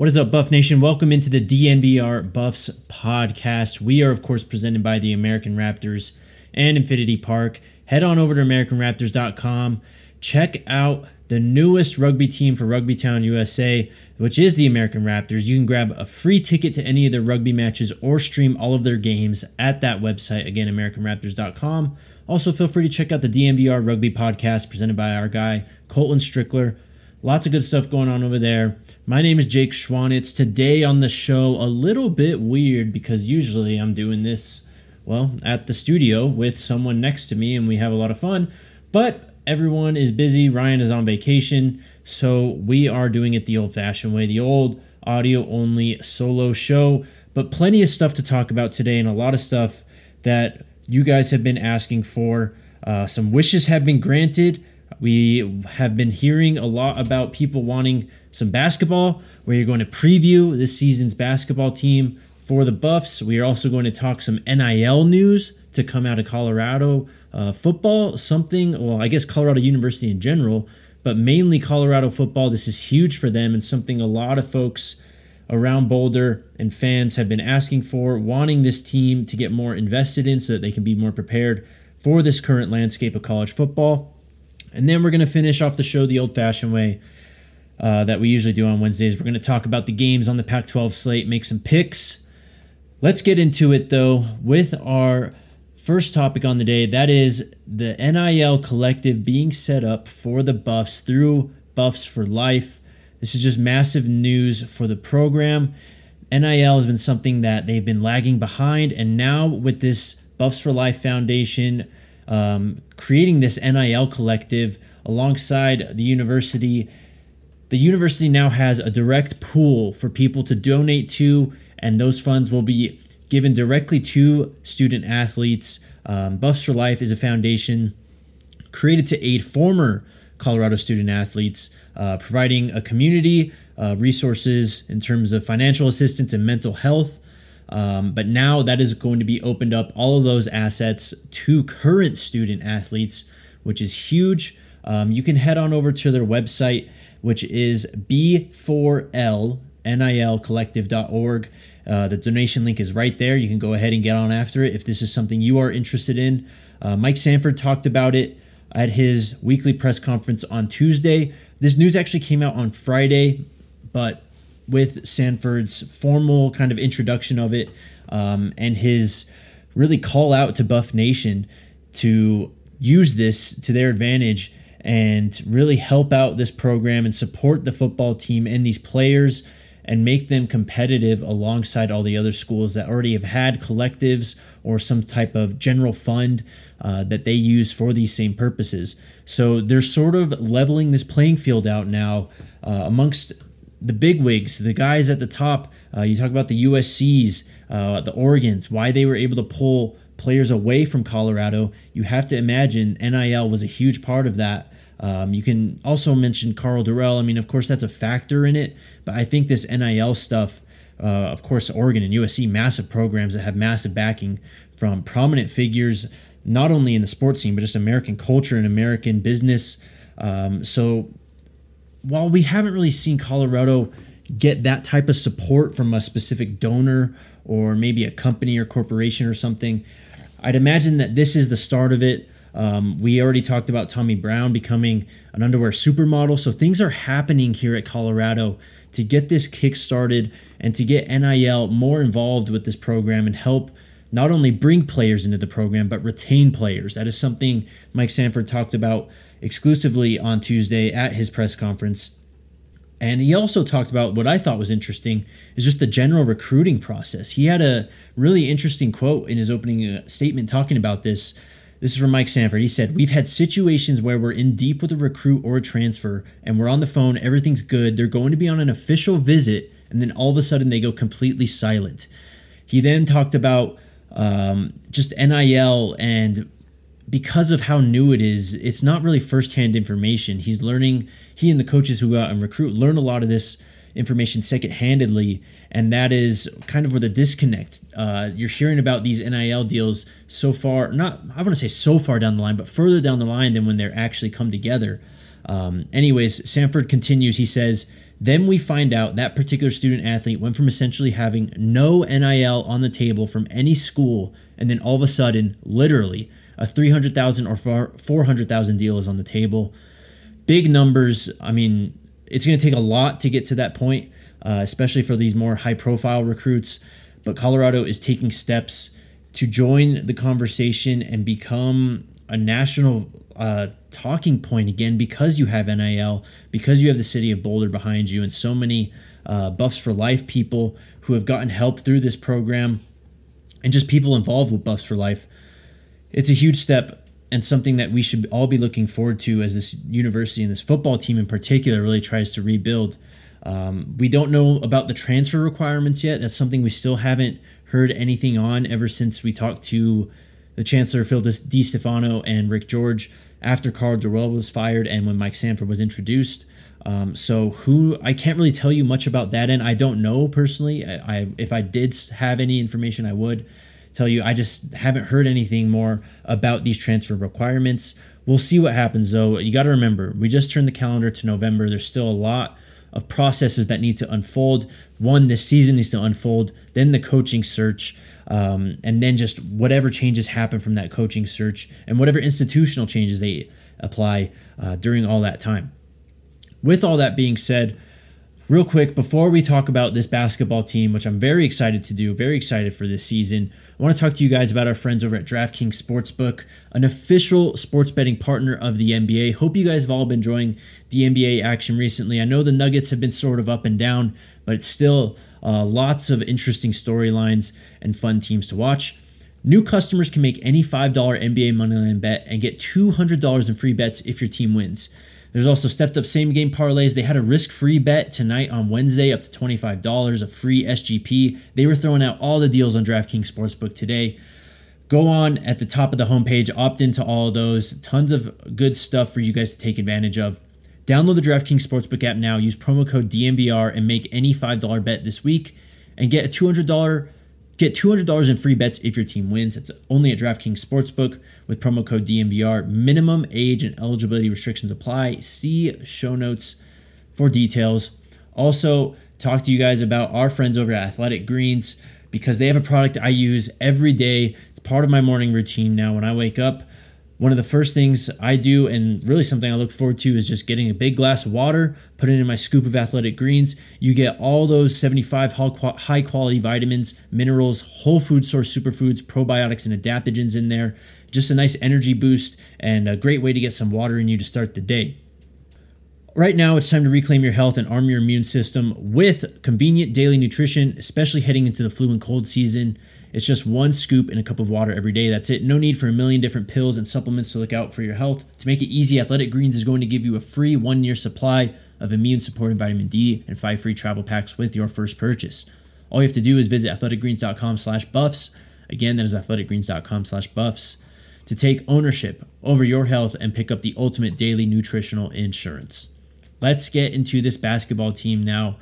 What is up, Buff Nation? Welcome into the DNVR Buffs podcast. We are, of course, presented by the American Raptors and Infinity Park. Head on over to AmericanRaptors.com. Check out the newest rugby team for Rugbytown USA, which is the American Raptors. You can grab a free ticket to any of their rugby matches or stream all of their games at that website. Again, AmericanRaptors.com. Also, feel free to check out the DNVR Rugby podcast presented by our guy, Colton Strickler. Lots of good stuff going on over there. My name is Jake Schwanitz. Today on the show, a little bit weird because usually I'm doing this, well, at the studio with someone next to me and we have a lot of fun. But everyone is busy. Ryan is on vacation. So we are doing it the old fashioned way, the old audio only solo show. But plenty of stuff to talk about today and a lot of stuff that you guys have been asking for. Uh, some wishes have been granted. We have been hearing a lot about people wanting some basketball. We're going to preview this season's basketball team for the Buffs. We are also going to talk some NIL news to come out of Colorado uh, football. Something, well, I guess Colorado University in general, but mainly Colorado football. This is huge for them and something a lot of folks around Boulder and fans have been asking for, wanting this team to get more invested in so that they can be more prepared for this current landscape of college football. And then we're going to finish off the show the old fashioned way uh, that we usually do on Wednesdays. We're going to talk about the games on the Pac 12 slate, make some picks. Let's get into it though with our first topic on the day. That is the NIL collective being set up for the Buffs through Buffs for Life. This is just massive news for the program. NIL has been something that they've been lagging behind, and now with this Buffs for Life Foundation um, creating this NIL collective alongside the university. The university now has a direct pool for people to donate to, and those funds will be given directly to student athletes. Um, Buffs for Life is a foundation created to aid former Colorado student athletes, uh, providing a community, uh, resources in terms of financial assistance and mental health. Um, but now that is going to be opened up, all of those assets to current student athletes, which is huge. Um, you can head on over to their website, which is b4lnilcollective.org. Uh, the donation link is right there. You can go ahead and get on after it if this is something you are interested in. Uh, Mike Sanford talked about it at his weekly press conference on Tuesday. This news actually came out on Friday, but with Sanford's formal kind of introduction of it um, and his really call out to Buff Nation to use this to their advantage and really help out this program and support the football team and these players and make them competitive alongside all the other schools that already have had collectives or some type of general fund uh, that they use for these same purposes. So they're sort of leveling this playing field out now uh, amongst the big wigs, the guys at the top. Uh, you talk about the USC's, uh, the Oregons, why they were able to pull players away from Colorado. You have to imagine NIL was a huge part of that. Um, you can also mention Karl Dorrell. I mean, of course, that's a factor in it, but I think this NIL stuff, uh, of course, Oregon and USC, massive programs that have massive backing from prominent figures, not only in the sports scene, but just American culture and American business. Um, so while we haven't really seen Colorado get that type of support from a specific donor or maybe a company or corporation or something, I'd imagine that this is the start of it. Um, we already talked about Tommy Brown becoming an underwear supermodel. So things are happening here at Colorado to get this kick started and to get NIL more involved with this program and help not only bring players into the program, but retain players. That is something Mike Sanford talked about exclusively on Tuesday at his press conference. And he also talked about what I thought was interesting is just the general recruiting process. He had a really interesting quote in his opening uh, statement talking about this. This is from Mike Sanford. He said, We've had situations where we're in deep with a recruit or a transfer, and we're on the phone, everything's good. They're going to be on an official visit, and then all of a sudden they go completely silent. He then talked about um, just NIL and because of how new it is, it's not really firsthand information. He's learning, he and the coaches who go out and recruit learn a lot of this information second handedly. And that is kind of where the disconnect. Uh, you're hearing about these NIL deals so far, not, I want to say so far down the line, but further down the line than when they're actually come together. Um, anyways, Sanford continues. He says, then we find out that particular student athlete went from essentially having no NIL on the table from any school, and then all of a sudden, literally, a 300,000 or 400,000 deal is on the table. Big numbers. I mean, it's going to take a lot to get to that point, uh, especially for these more high profile recruits. But Colorado is taking steps to join the conversation and become a national uh, talking point again because you have NIL, because you have the city of Boulder behind you, and so many uh, Buffs for Life people who have gotten help through this program, and just people involved with Buffs for Life it's a huge step and something that we should all be looking forward to as this university and this football team in particular really tries to rebuild. Um, we don't know about the transfer requirements yet. That's something we still haven't heard anything on ever since we talked to the Chancellor Phil DiStefano, and Rick George after Karl Dorrell was fired and when Mike Sanford was introduced. Um, so who I can't really tell you much about that, and I don't know personally. I, I if I did have any information, I would tell you I just haven't heard anything more about these transfer requirements. We'll see what happens though. You got to remember, we just turned the calendar to November. There's still a lot of processes that need to unfold. One, this season needs to unfold, then the coaching search, um, and then just whatever changes happen from that coaching search and whatever institutional changes they apply uh, during all that time. With all that being said, Real quick, before we talk about this basketball team, which I'm very excited to do, very excited for this season, I want to talk to you guys about our friends over at DraftKings Sportsbook, an official sports betting partner of the NBA. Hope you guys have all been enjoying the NBA action recently. I know the Nuggets have been sort of up and down, but it's still uh, lots of interesting storylines and fun teams to watch. New customers can make any $5 NBA moneyline bet and get $200 in free bets if your team wins. There's also stepped up same game parlays. They had a risk free bet tonight on Wednesday up to $25, a free SGP. They were throwing out all the deals on DraftKings Sportsbook today. Go on at the top of the homepage, opt into all of those. Tons of good stuff for you guys to take advantage of. Download the DraftKings Sportsbook app now. Use promo code DNVR and make any $5 bet this week and get a $200 Get $200 in free bets if your team wins. It's only at DraftKings Sportsbook with promo code DNVR. Minimum age and eligibility restrictions apply. See show notes for details. Also, talk to you guys about our friends over at Athletic Greens because they have a product I use every day. It's part of my morning routine now when I wake up. One of the first things I do, and really something I look forward to, is just getting a big glass of water, put it in my scoop of athletic greens. You get all those 75 high quality vitamins, minerals, whole food source superfoods, probiotics, and adaptogens in there. Just a nice energy boost and a great way to get some water in you to start the day. Right now, it's time to reclaim your health and arm your immune system with convenient daily nutrition, especially heading into the flu and cold season. It's just one scoop in a cup of water every day. That's it. No need for a million different pills and supplements to look out for your health. To make it easy, Athletic Greens is going to give you a free one year supply of immune supporting vitamin D and five free travel packs with your first purchase. All you have to do is visit athleticgreens.com slash buffs. Again, that is athleticgreens.com slash buffs to take ownership over your health and pick up the ultimate daily nutritional insurance. Let's get into this basketball team now.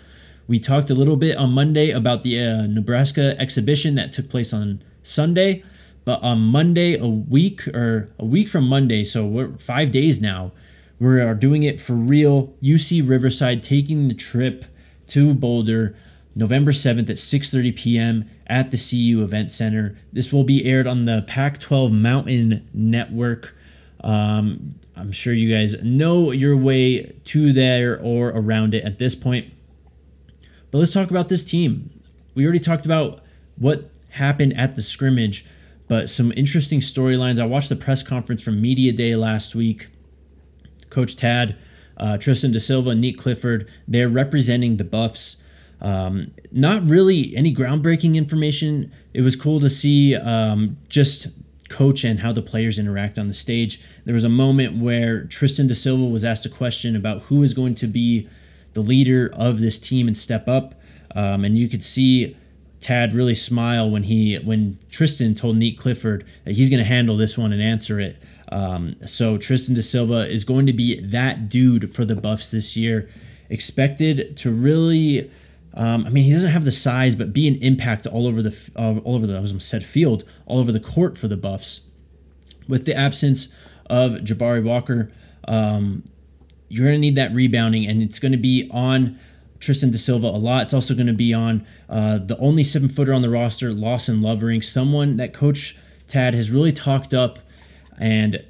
We talked a little bit on Monday about the uh, Nebraska exhibition that took place on Sunday, but on Monday, a week or a week from Monday, so we're five days now, we are doing it for real. UC Riverside taking the trip to Boulder, November 7th at 6:30 p.m. at the CU Event Center. This will be aired on the Pac-12 Mountain Network. Um, I'm sure you guys know your way to there or around it at this point. But let's talk about this team. We already talked about what happened at the scrimmage, but some interesting storylines. I watched the press conference from Media Day last week. Coach Tad, uh, Tristan Da Silva, Nique Clifford, they're representing the Buffs. Um, not really any groundbreaking information. It was cool to see um, just coach and how the players interact on the stage. There was a moment where Tristan Da Silva was asked a question about who is going to be the leader of this team and step up, um, and you could see Tad really smile when he when Tristan told Nique Clifford that he's going to handle this one and answer it. Um, so Tristan Da Silva is going to be that dude for the Buffs this year. Expected to really um, I mean, he doesn't have the size, but be an impact all over the uh, all over the I was field, all over the court for the Buffs. With the absence of Jabari Walker, um, you're going to need that rebounding, and it's going to be on Tristan Da Silva a lot. It's also going to be on uh, the only seven footer on the roster, Lawson Lovering, someone that Coach Tad has really talked up and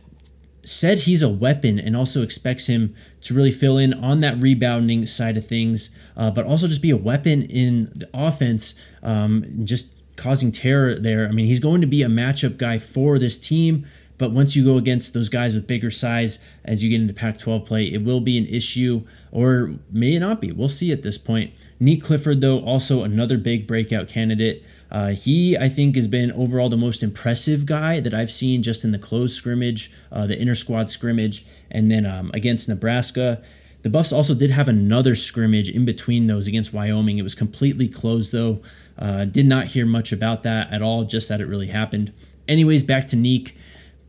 said he's a weapon and also expects him to really fill in on that rebounding side of things, uh, but also just be a weapon in the offense, um, just causing terror there. I mean, he's going to be a matchup guy for this team. But once you go against those guys with bigger size as you get into Pac 12 play, it will be an issue or may not be. We'll see at this point. Nique Clifford, though, also another big breakout candidate. Uh, he, I think, has been overall the most impressive guy that I've seen just in the closed scrimmage, uh, the inter squad scrimmage, and then um, against Nebraska. The Buffs also did have another scrimmage in between those against Wyoming. It was completely closed, though. Uh, did not hear much about that at all, just that it really happened. Anyways, back to Nique.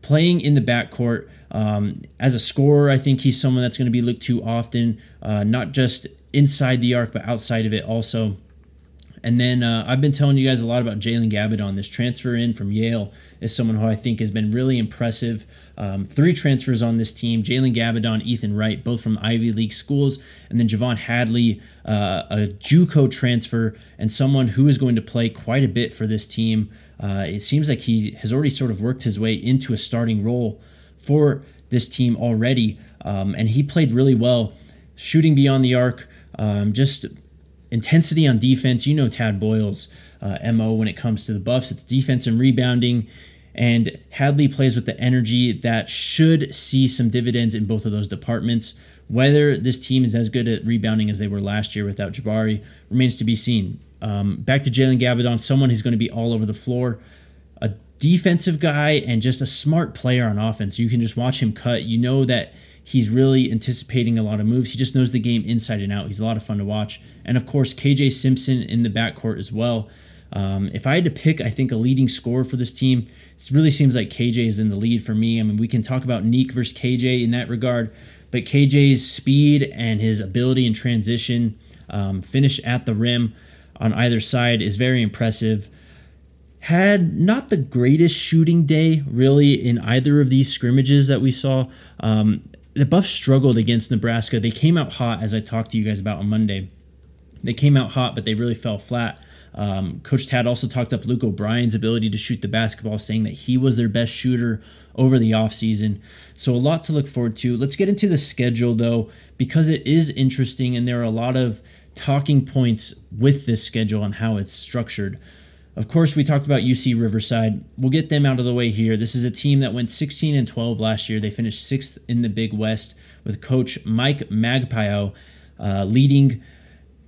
Playing in the backcourt um, as a scorer, I think he's someone that's going to be looked to often, uh, not just inside the arc, but outside of it also. And then uh, I've been telling you guys a lot about Jalen Gabbidon. This transfer in from Yale is someone who I think has been really impressive. Um, three transfers on this team Jalen Gabbidon, Ethan Wright, both from Ivy League schools, and then J'Vonne Hadley, uh, a Juco transfer, and someone who is going to play quite a bit for this team. Uh, it seems like he has already sort of worked his way into a starting role for this team already, um, and he played really well, shooting beyond the arc, um, just intensity on defense. You know Tad Boyle's uh, MO when it comes to the Buffs. It's defense and rebounding. And Hadley plays with the energy that should see some dividends in both of those departments. Whether this team is as good at rebounding as they were last year without Jabari remains to be seen. Um, back to Jalen Gabbidon, someone who's going to be all over the floor, a defensive guy, and just a smart player on offense. You can just watch him cut. You know that He's really anticipating a lot of moves. He just knows the game inside and out. He's a lot of fun to watch. And of course, KJ Simpson in the backcourt as well. Um, if I had to pick, I think a leading scorer for this team, it really seems like KJ is in the lead for me. I mean, we can talk about Nique versus KJ in that regard, but KJ's speed and his ability in transition, um, finish at the rim on either side is very impressive. Had not the greatest shooting day really in either of these scrimmages that we saw. Um, the Buffs struggled against Nebraska. They came out hot, as I talked to you guys about on Monday. They came out hot, but they really fell flat. Um, Coach Tad also talked up Luke O'Brien's ability to shoot the basketball, saying that he was their best shooter over the offseason. So, a lot to look forward to. Let's get into the schedule, though, because it is interesting and there are a lot of talking points with this schedule and how it's structured. Of course, we talked about UC Riverside. We'll get them out of the way here. This is a team that went 16 and 12 last year. They finished sixth in the Big West with coach Mike Magpayo uh, leading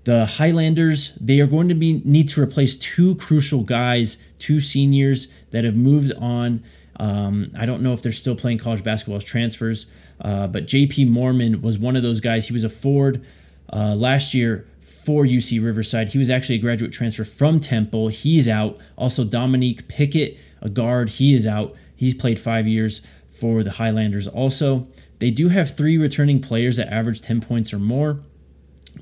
the Highlanders. They are going to be need to replace two crucial guys, two seniors that have moved on. Um, I don't know if they're still playing college basketball as transfers, uh, but JP Moorman was one of those guys. He was a Ford uh, last year for UC Riverside. He was actually a graduate transfer from Temple. He's out. Also, Dominique Pickett, a guard, he is out. He's played five years for the Highlanders also. They do have three returning players that average 10 points or more,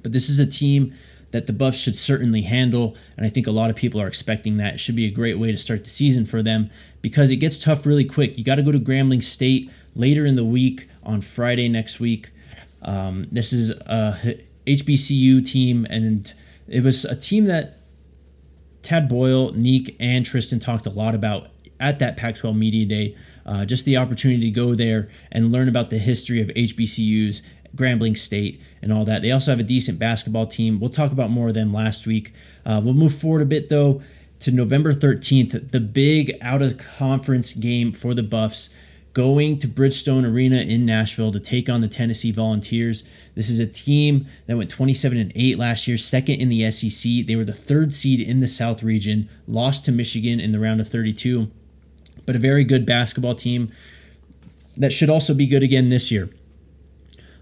but this is a team that the Buffs should certainly handle, and I think a lot of people are expecting that. It should be a great way to start the season for them because it gets tough really quick. You got to go to Grambling State later in the week on Friday next week. Um, this is a HBCU team, and it was a team that Tad Boyle, Nique, and Tristan talked a lot about at that Pac 12 Media Day. uh, just the opportunity to go there and learn about the history of HBCUs, Grambling State, and all that. They also have a decent basketball team. We'll talk about more of them last week. Uh, we'll move forward a bit though to November 13th, the big out of conference game for the Buffs going to Bridgestone Arena in Nashville to take on the Tennessee Volunteers. This is a team that went 27 and 8 last year, second in the SEC. They were the third seed in the South region, lost to Michigan in the round of 32, but a very good basketball team that should also be good again this year.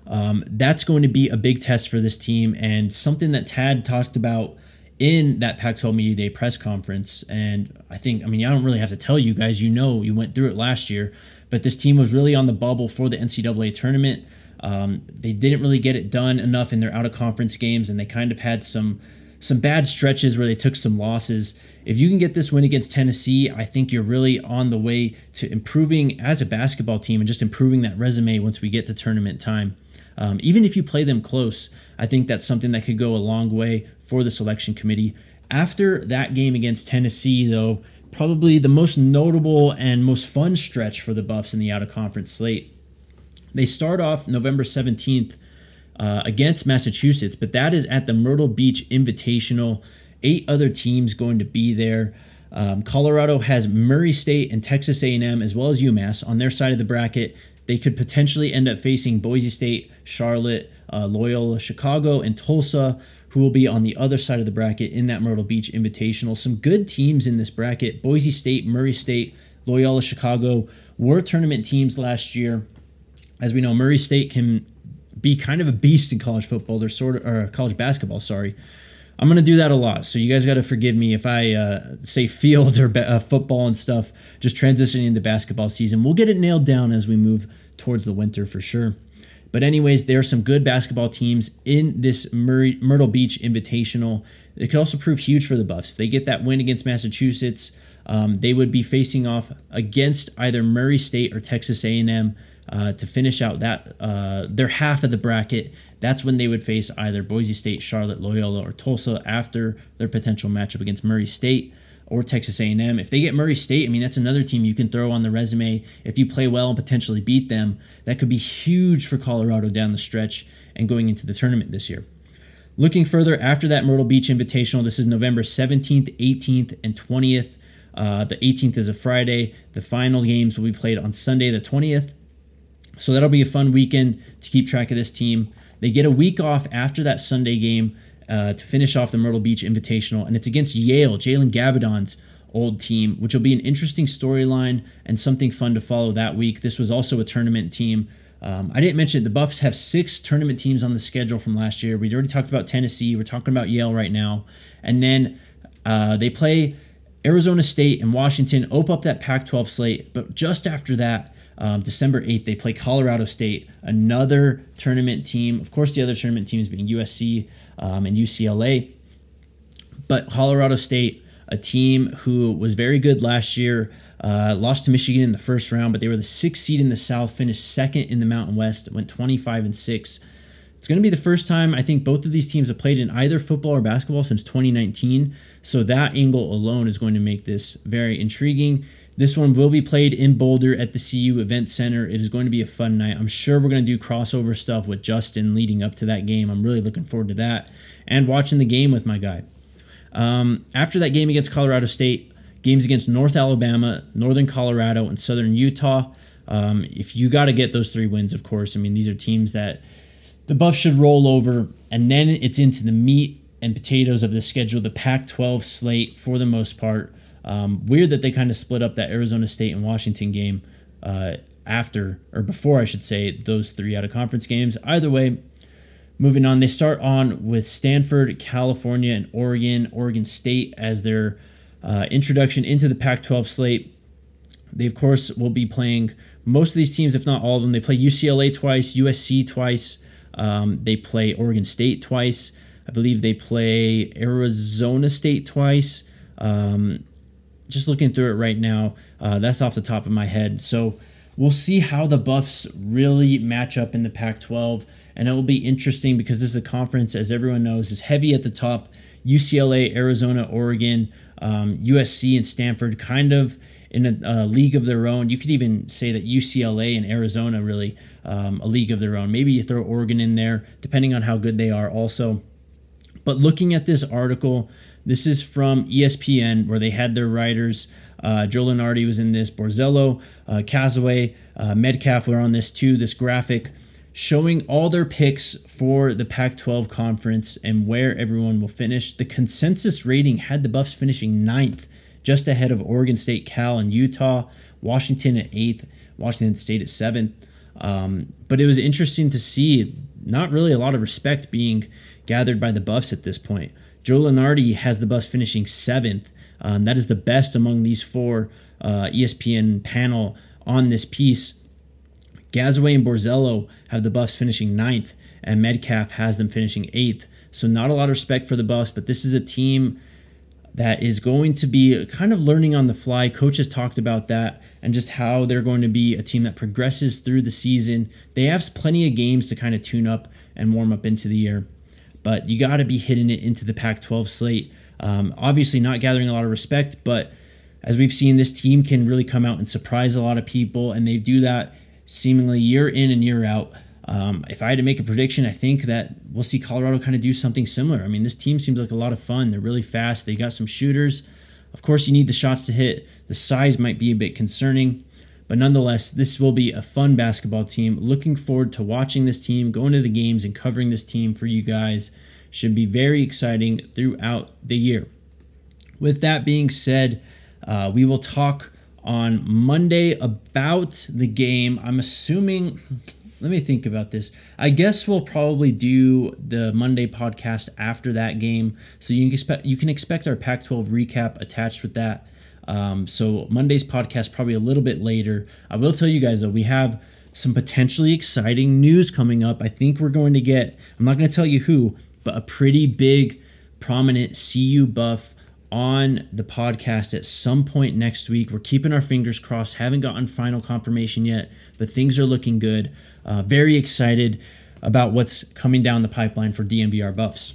Um, that's going to be a big test for this team and something that Tad talked about in that Pac 12 Media Day press conference. And I think, I mean, I don't really have to tell you guys, you know, you went through it last year, but this team was really on the bubble for the NCAA tournament. Um, they didn't really get it done enough in their out of conference games, and they kind of had some some bad stretches where they took some losses. If you can get this win against Tennessee, I think you're really on the way to improving as a basketball team and just improving that resume once we get to tournament time. Um, even if you play them close, I think that's something that could go a long way for the selection committee. After that game against Tennessee, though, probably the most notable and most fun stretch for the Buffs in the out of conference slate. They start off November 17th uh, against Massachusetts, but that is at the Myrtle Beach Invitational. Eight other teams going to be there. Um, Colorado has Murray State and Texas A&M as well as UMass on their side of the bracket. They could potentially end up facing Boise State, Charlotte, uh, Loyola, Chicago, and Tulsa, who will be on the other side of the bracket in that Myrtle Beach Invitational. Some good teams in this bracket Boise State, Murray State, Loyola, Chicago were tournament teams last year. As we know, Murray State can be kind of a beast in college football. They're sort of, or college basketball, sorry. I'm to do that a lot. So you guys got to forgive me if I uh, say field or uh, football and stuff, just transitioning into basketball season. We'll get it nailed down as we move towards the winter for sure. But, anyways, there are some good basketball teams in this Murray, Myrtle Beach Invitational. It could also prove huge for the Buffs. If they get that win against Massachusetts, um, they would be facing off against either Murray State or Texas A&M uh, to finish out that uh, their half of the bracket. That's when they would face either Boise State, Charlotte, Loyola, or Tulsa after their potential matchup against Murray State or Texas A&M. If they get Murray State, I mean that's another team you can throw on the resume. If you play well and potentially beat them, that could be huge for Colorado down the stretch and going into the tournament this year. Looking further after that Myrtle Beach Invitational, this is November 17th, 18th, and 20th. Uh, the 18th is a Friday. The final games will be played on Sunday, the 20th. So that'll be a fun weekend to keep track of this team. They get a week off after that Sunday game uh, to finish off the Myrtle Beach Invitational, and it's against Yale, Jalen Gabbidon's old team, which will be an interesting storyline and something fun to follow that week. This was also a tournament team. Um, I didn't mention it, the Buffs have six tournament teams on the schedule from last year. We already talked about Tennessee. We're talking about Yale right now, and then uh, they play Arizona State and Washington. Open up that Pac-12 slate, but just after that um, December 8th, they play Colorado State, another tournament team. Of course, the other tournament teams being USC um, and UCLA. But Colorado State, a team who was very good last year, uh, lost to Michigan in the first round, but they were the sixth seed in the South, finished second in the Mountain West, went 25 and 6. It's going to be the first time I think both of these teams have played in either football or basketball since 2019. So that angle alone is going to make this very intriguing. This one will be played in Boulder at the CU Event Center. It is going to be a fun night. I'm sure we're going to do crossover stuff with Justin leading up to that game. I'm really looking forward to that and watching the game with my guy. Um, after that game against Colorado State, games against North Alabama, Northern Colorado, and Southern Utah. Um, if you got to get those three wins, of course. I mean, these are teams that the Buffs should roll over, and then it's into the meat and potatoes of the schedule, the Pac 12 slate for the most part. Um, weird that they kind of split up that Arizona State and Washington game uh, after, or before, I should say, those three out of conference games. Either way, moving on, they start on with Stanford, California, and Oregon, Oregon State as their uh, introduction into the Pac 12 slate. They, of course, will be playing most of these teams, if not all of them. They play UCLA twice, USC twice, um, they play Oregon State twice. I believe they play Arizona State twice. Um, just looking through it right now, uh, that's off the top of my head. So we'll see how the Buffs really match up in the Pac 12. And it will be interesting because this is a conference, as everyone knows, is heavy at the top. UCLA, Arizona, Oregon, um, USC, and Stanford kind of in a, a, league of their own. You could even say that UCLA and Arizona really um, a league of their own. Maybe you throw Oregon in there, depending on how good they are. Also, but looking at this article, this is from ESPN where they had their writers. Uh, Joe Lunardi was in this. Borzello, uh, Gasaway, uh, Medcalf were on this too. This graphic showing all their picks for the Pac 12 conference and where everyone will finish. The consensus rating had the Buffs finishing ninth, just ahead of Oregon State, Cal, and Utah, Washington at eighth, Washington State at seventh. Um, but it was interesting to see not really a lot of respect being gathered by the Buffs at this point. Joe Lunardi has the bus finishing seventh. Um, that is the best among these four uh, ESPN panel on this piece. Gasaway and Borzello have the Buffs finishing ninth, and Medcalf has them finishing eighth. So not a lot of respect for the Buffs, but this is a team that is going to be kind of learning on the fly. Coach has talked about that and just how they're going to be a team that progresses through the season. They have plenty of games to kind of tune up and warm up into the year, but you got to be hitting it into the Pac 12 slate. Um, obviously, not gathering a lot of respect, but as we've seen, this team can really come out and surprise a lot of people, and they do that seemingly year in and year out. Um, if I had to make a prediction, I think that we'll see Colorado kind of do something similar. I mean, this team seems like a lot of fun. They're really fast. They got some shooters. Of course, you need the shots to hit. The size might be a bit concerning, but nonetheless, this will be a fun basketball team. Looking forward to watching this team, going to the games, and covering this team for you guys. Should be very exciting throughout the year. With that being said, uh, we will talk on Monday about the game. I'm assuming, let me think about this. I guess we'll probably do the Monday podcast after that game. So you can expect, you can expect our Pac 12 recap attached with that. Um, so Monday's podcast probably a little bit later. I will tell you guys though, we have some potentially exciting news coming up. I think we're going to get, I'm not going to tell you who, but a pretty big, prominent CU buff on the podcast at some point next week. We're keeping our fingers crossed. Haven't gotten final confirmation yet, but things are looking good. Uh, very excited about what's coming down the pipeline for DNVR Buffs.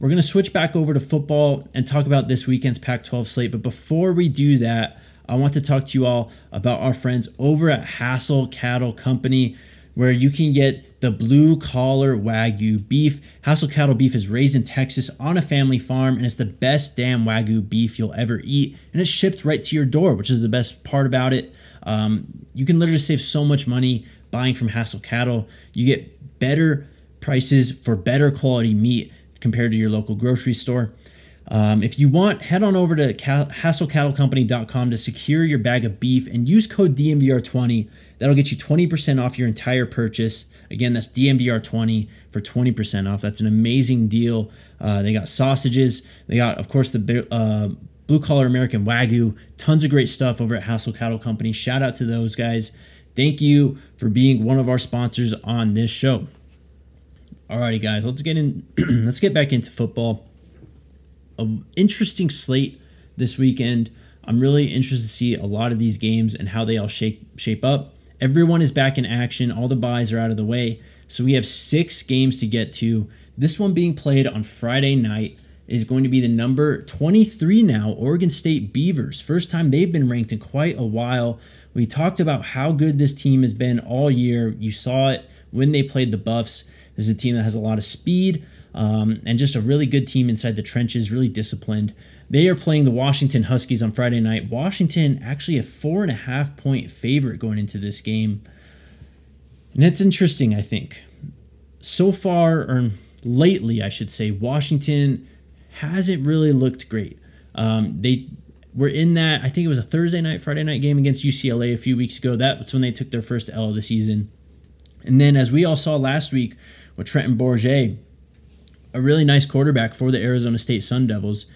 We're going to switch back over to football and talk about this weekend's Pac 12 slate. But before we do that, I want to talk to you all about our friends over at Hassel Cattle Company where you can get the blue collar Wagyu beef. Hassel Cattle Beef is raised in Texas on a family farm, and it's the best damn Wagyu beef you'll ever eat. And it's shipped right to your door, which is the best part about it. Um, you can literally save so much money buying from Hassel Cattle. You get better prices for better quality meat compared to your local grocery store. Um, if you want, head on over to hasslecattlecompany.com to secure your bag of beef and use code DNVR20. That'll get you 20% off your entire purchase. Again, that's DNVR20 for 20% off. That's an amazing deal. Uh, they got sausages. They got, of course, the uh, blue collar American Wagyu. Tons of great stuff over at Hassel Cattle Company. Shout out to those guys. Thank you for being one of our sponsors on this show. Alrighty, guys, let's get in. let's get back into football. An interesting slate this weekend. I'm really interested to see a lot of these games and how they all shape shape up. Everyone is back in action. All the buys are out of the way. So we have six games to get to. This one being played on Friday night is going to be the number 23 now, Oregon State Beavers. First time they've been ranked in quite a while. We talked about how good this team has been all year. You saw it when they played the Buffs. This is a team that has a lot of speed um, and just a really good team inside the trenches, really disciplined. They are playing the Washington Huskies on Friday night. Washington actually a four and a half point favorite going into this game. And it's interesting, I think. So far, or lately, I should say, Washington hasn't really looked great. Um, they were in that, I think it was a Thursday night, Friday night game against UCLA a few weeks ago. That's when they took their first L of the season. And then, as we all saw last week Trenton Bourguet, a really nice quarterback for the Arizona State Sun Devils.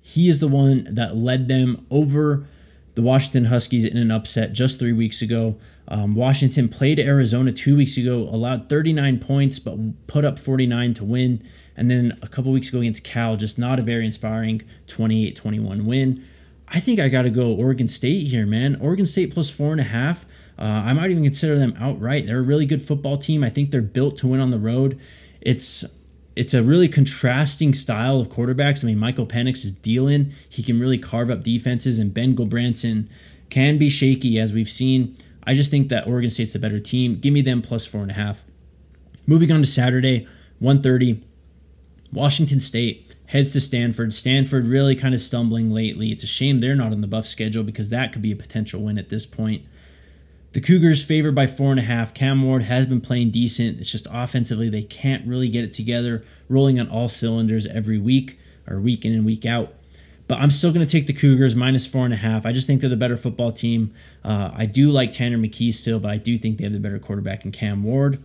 He is the one that led them over the Washington Huskies in an upset just three weeks ago. Um, Washington played Arizona two weeks ago, allowed 39 points, but put up 49 to win. And then a couple weeks ago against Cal, just not a very inspiring 28 21 win. I think I got to go Oregon State here, man. Oregon State plus four and a half. Uh, I might even consider them outright. They're a really good football team. I think they're built to win on the road. It's it's a really contrasting style of quarterbacks. I mean, Michael Penix is dealing. He can really carve up defenses, and Ben Gulbranson can be shaky, as we've seen. I just think that Oregon State's a better team. Give me them plus four and a half. Moving on to Saturday, 1.30, Washington State heads to Stanford. Stanford really kind of stumbling lately. It's a shame they're not on the buff schedule because that could be a potential win at this point. The Cougars favored by four and a half. Cam Ward has been playing decent. It's just offensively they can't really get it together, rolling on all cylinders every week or week in and week out. But I'm still going to take the Cougars minus four and a half. I just think they're the better football team. Uh, I do like Tanner McKee still, but I do think they have the better quarterback in Cam Ward.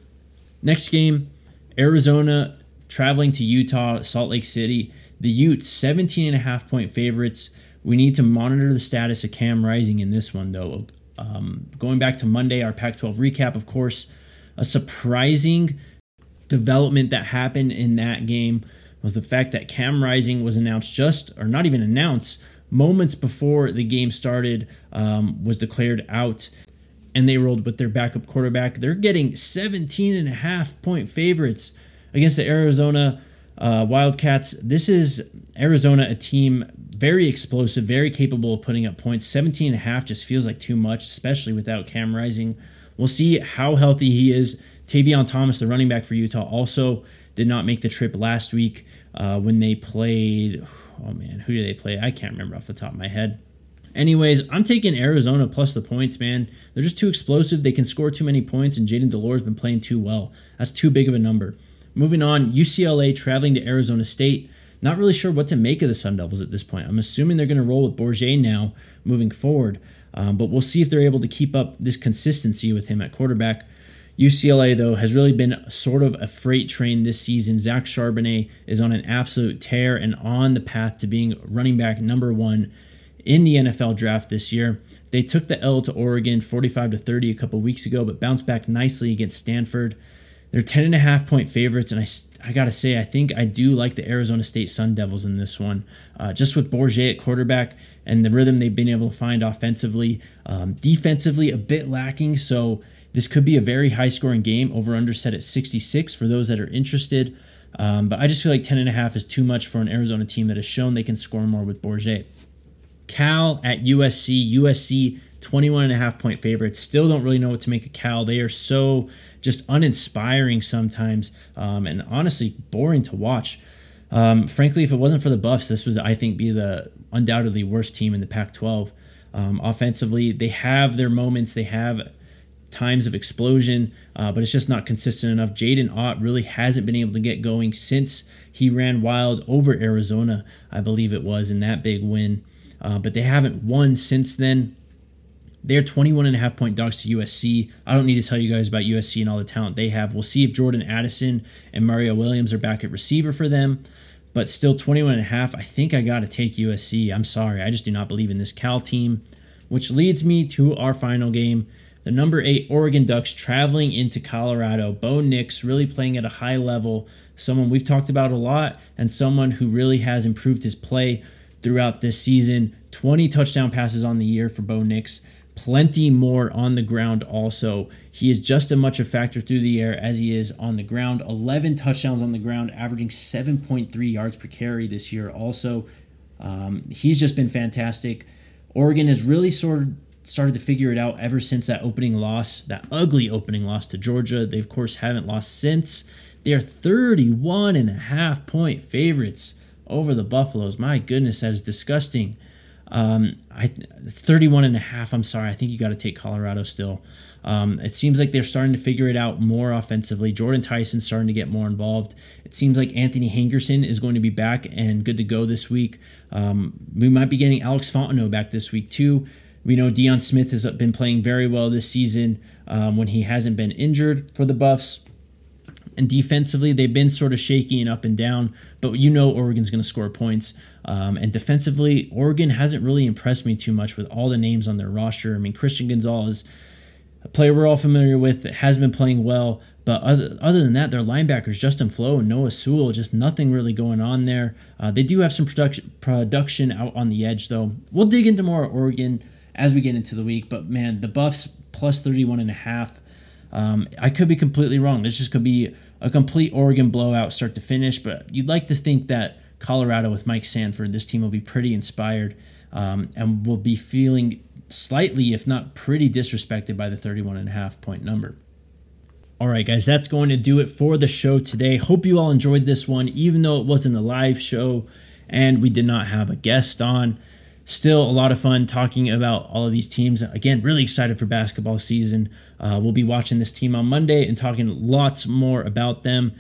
Next game, Arizona traveling to Utah, Salt Lake City. The Utes, 17 and a half point favorites. We need to monitor the status of Cam Rising in this one, though. Um, going back to Monday, our Pac 12 recap, of course, a surprising development that happened in that game was the fact that Cam Rising was announced just, or not even announced, moments before the game started, um, was declared out, and they rolled with their backup quarterback. They're getting 17 and a half point favorites against the Arizona uh, Wildcats. This is Arizona, a team very explosive, very capable of putting up points. 17 and a half just feels like too much, especially without Cam Rising. We'll see how healthy he is. Tavion Thomas, the running back for Utah, also did not make the trip last week uh, when they played. Oh man, who did they play? I can't remember off the top of my head. Anyways, I'm taking Arizona plus the points, man. They're just too explosive. They can score too many points, and Jayden de Laura's been playing too well. That's too big of a number. Moving on, UCLA traveling to Arizona State. Not really sure what to make of the Sun Devils at this point. I'm assuming they're going to roll with Bourguet now moving forward, um, but we'll see if they're able to keep up this consistency with him at quarterback. UCLA, though, has really been sort of a freight train this season. Zach Charbonnet is on an absolute tear and on the path to being running back number one in the NFL draft this year. They took the L to Oregon 45 to 30 a couple weeks ago, but bounced back nicely against Stanford. They're 10 and a half point favorites, and I, I got to say, I think I do like the Arizona State Sun Devils in this one. Uh, just with Bourguet at quarterback and the rhythm they've been able to find offensively, um, defensively a bit lacking. So this could be a very high scoring game. Over under set at 66 for those that are interested. Um, but I just feel like 10 and a half is too much for an Arizona team that has shown they can score more with Bourguet. Cal at USC. USC 21 and a half point favorites. Still don't really know what to make of Cal. They are so just uninspiring sometimes um, and honestly boring to watch. Um, frankly, if it wasn't for the Buffs, this would, I think, be the undoubtedly worst team in the Pac 12. Um, offensively, they have their moments, they have times of explosion, uh, but it's just not consistent enough. Jaydn Ott really hasn't been able to get going since he ran wild over Arizona, I believe it was, in that big win. Uh, but they haven't won since then. They're 21 and a half point dogs to USC. I don't need to tell you guys about USC and all the talent they have. We'll see if Jordan Addison and Mario Williams are back at receiver for them. But still 21 and a half. I think I got to take USC. I'm sorry. I just do not believe in this Cal team. Which leads me to our final game. The number eight Oregon Ducks traveling into Colorado. Bo Nix really playing at a high level. Someone we've talked about a lot and someone who really has improved his play throughout this season. 20 touchdown passes on the year for Bo Nix plenty more on the ground also. He is just as much a factor through the air as he is on the ground. 11 touchdowns on the ground, averaging 7.3 yards per carry this year also. Um, he's just been fantastic. Oregon has really sort of started to figure it out ever since that opening loss, that ugly opening loss to Georgia. They, of course, haven't lost since. They are 31 and a half point favorites over the Buffaloes. My goodness, that is disgusting. Um, I 31 and a half. I'm sorry. I think you got to take Colorado still. Um, it seems like they're starting to figure it out more offensively. Jordan Tyson's starting to get more involved. It seems like Anthony Hankerson is going to be back and good to go this week. Um, we might be getting Alex Fontenot back this week too. We know Deion Smith has been playing very well this season um, when he hasn't been injured for the Buffs. And defensively, they've been sort of shaky and up and down, but you know Oregon's going to score points. Um, and defensively, Oregon hasn't really impressed me too much with all the names on their roster. I mean, Christian Gonzalez, a player we're all familiar with, has been playing well. But other, other than that, their linebackers, Justin Flowe and Noah Sewell, just nothing really going on there. Uh, they do have some production, production out on the edge, though. We'll dig into more Oregon as we get into the week. But man, the Buffs plus 31 and a half. Um, I could be completely wrong. This just could be a complete Oregon blowout start to finish, but you'd like to think that Colorado with Mike Sanford, this team will be pretty inspired um, and will be feeling slightly, if not pretty disrespected by the 31 and a half point number. All right, guys, that's going to do it for the show today. Hope you all enjoyed this one, even though it wasn't a live show and we did not have a guest on. Still a lot of fun talking about all of these teams. Again, really excited for basketball season. Uh, we'll be watching this team on Monday and talking lots more about them.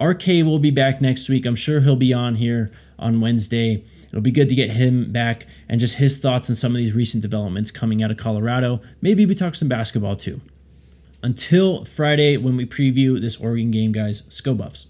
RK will be back next week. I'm sure he'll be on here on Wednesday. It'll be good to get him back and just his thoughts on some of these recent developments coming out of Colorado. Maybe we talk some basketball too. Until Friday when we preview this Oregon game, guys, Sko Buffs.